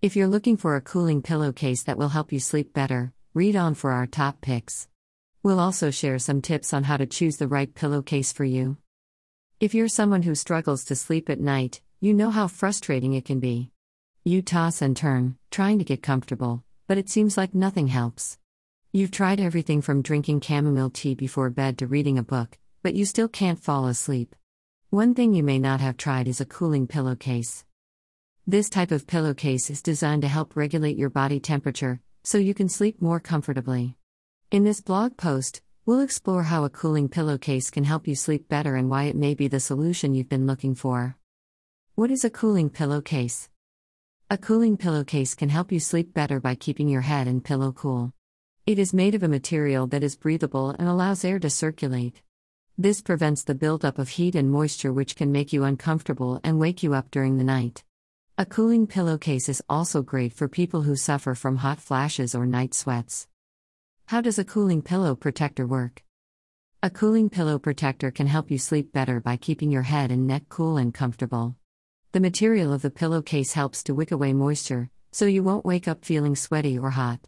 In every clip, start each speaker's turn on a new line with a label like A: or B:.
A: If you're looking for a cooling pillowcase that will help you sleep better, read on for our top picks. We'll also share some tips on how to choose the right pillowcase for you. If you're someone who struggles to sleep at night, you know how frustrating it can be. You toss and turn, trying to get comfortable, but it seems like nothing helps. You've tried everything from drinking chamomile tea before bed to reading a book, but you still can't fall asleep. One thing you may not have tried is a cooling pillowcase. This type of pillowcase is designed to help regulate your body temperature so you can sleep more comfortably. In this blog post, We'll explore how a cooling pillowcase can help you sleep better and why it may be the solution you've been looking for. What is a cooling pillowcase? A cooling pillowcase can help you sleep better by keeping your head and pillow cool. It is made of a material that is breathable and allows air to circulate. This prevents the buildup of heat and moisture, which can make you uncomfortable and wake you up during the night. A cooling pillowcase is also great for people who suffer from hot flashes or night sweats. How does a cooling pillow protector work? A cooling pillow protector can help you sleep better by keeping your head and neck cool and comfortable. The material of the pillowcase helps to wick away moisture, so you won't wake up feeling sweaty or hot.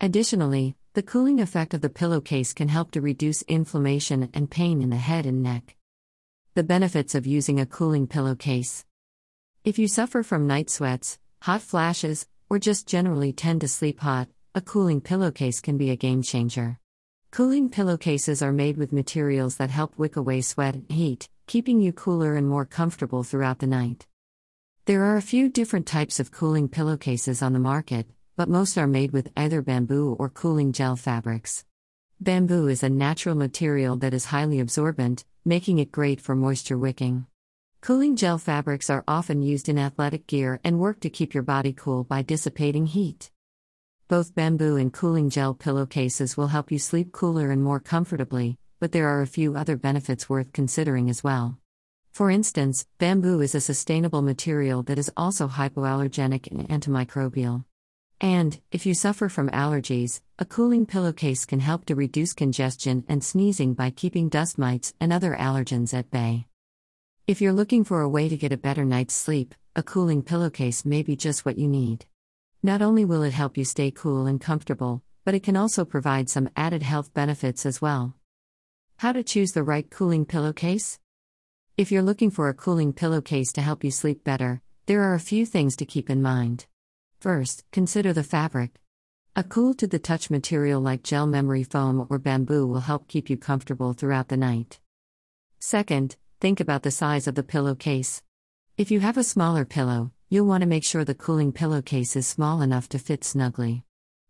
A: Additionally, the cooling effect of the pillowcase can help to reduce inflammation and pain in the head and neck. The benefits of using a cooling pillowcase. If you suffer from night sweats, hot flashes, or just generally tend to sleep hot, a cooling pillowcase can be a game changer. Cooling pillowcases are made with materials that help wick away sweat and heat, keeping you cooler and more comfortable throughout the night. There are a few different types of cooling pillowcases on the market, but most are made with either bamboo or cooling gel fabrics. Bamboo is a natural material that is highly absorbent, making it great for moisture wicking. Cooling gel fabrics are often used in athletic gear and work to keep your body cool by dissipating heat. Both bamboo and cooling gel pillowcases will help you sleep cooler and more comfortably, but there are a few other benefits worth considering as well. For instance, bamboo is a sustainable material that is also hypoallergenic and antimicrobial. And, if you suffer from allergies, a cooling pillowcase can help to reduce congestion and sneezing by keeping dust mites and other allergens at bay. If you're looking for a way to get a better night's sleep, a cooling pillowcase may be just what you need. Not only will it help you stay cool and comfortable, but it can also provide some added health benefits as well. How to choose the right cooling pillowcase? If you're looking for a cooling pillowcase to help you sleep better, there are a few things to keep in mind. First, consider the fabric. A cool to the touch material like gel memory foam or bamboo will help keep you comfortable throughout the night. Second, think about the size of the pillowcase. If you have a smaller pillow, you'll want to make sure the cooling pillowcase is small enough to fit snugly.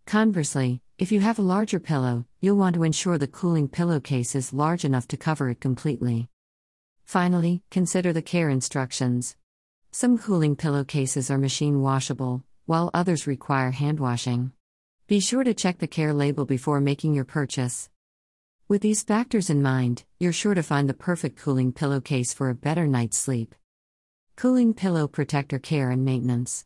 A: Conversely, if you have a larger pillow, you'll want to ensure the cooling pillowcase is large enough to cover it completely. Finally, consider the care instructions. Some cooling pillowcases are machine washable, while others require hand washing. Be sure to check the care label before making your purchase. With these factors in mind, you're sure to find the perfect cooling pillowcase for a better night's sleep. Cooling pillow protector care and maintenance.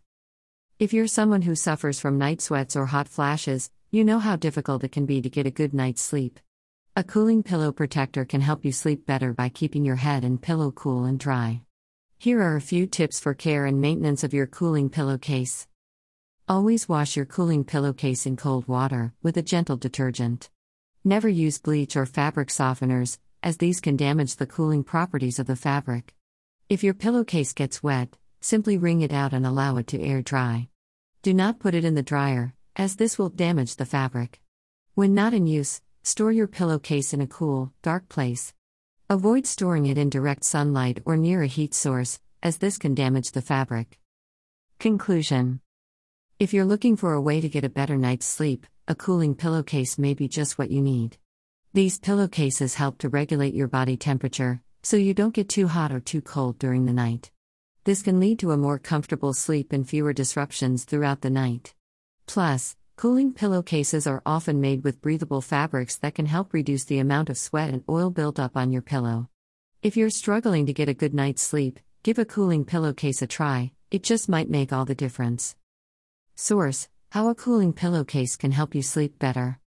A: If you're someone who suffers from night sweats or hot flashes, you know how difficult it can be to get a good night's sleep. A cooling pillow protector can help you sleep better by keeping your head and pillow cool and dry. Here are a few tips for care and maintenance of your cooling pillowcase. Always wash your cooling pillowcase in cold water with a gentle detergent. Never use bleach or fabric softeners, as these can damage the cooling properties of the fabric. If your pillowcase gets wet, simply wring it out and allow it to air dry. Do not put it in the dryer, as this will damage the fabric. When not in use, store your pillowcase in a cool, dark place. Avoid storing it in direct sunlight or near a heat source, as this can damage the fabric. Conclusion If you're looking for a way to get a better night's sleep, a cooling pillowcase may be just what you need. These pillowcases help to regulate your body temperature, so you don't get too hot or too cold during the night. This can lead to a more comfortable sleep and fewer disruptions throughout the night. Plus, cooling pillowcases are often made with breathable fabrics that can help reduce the amount of sweat and oil buildup on your pillow. If you're struggling to get a good night's sleep, give a cooling pillowcase a try, it just might make all the difference. Source How a cooling pillowcase can help you sleep better.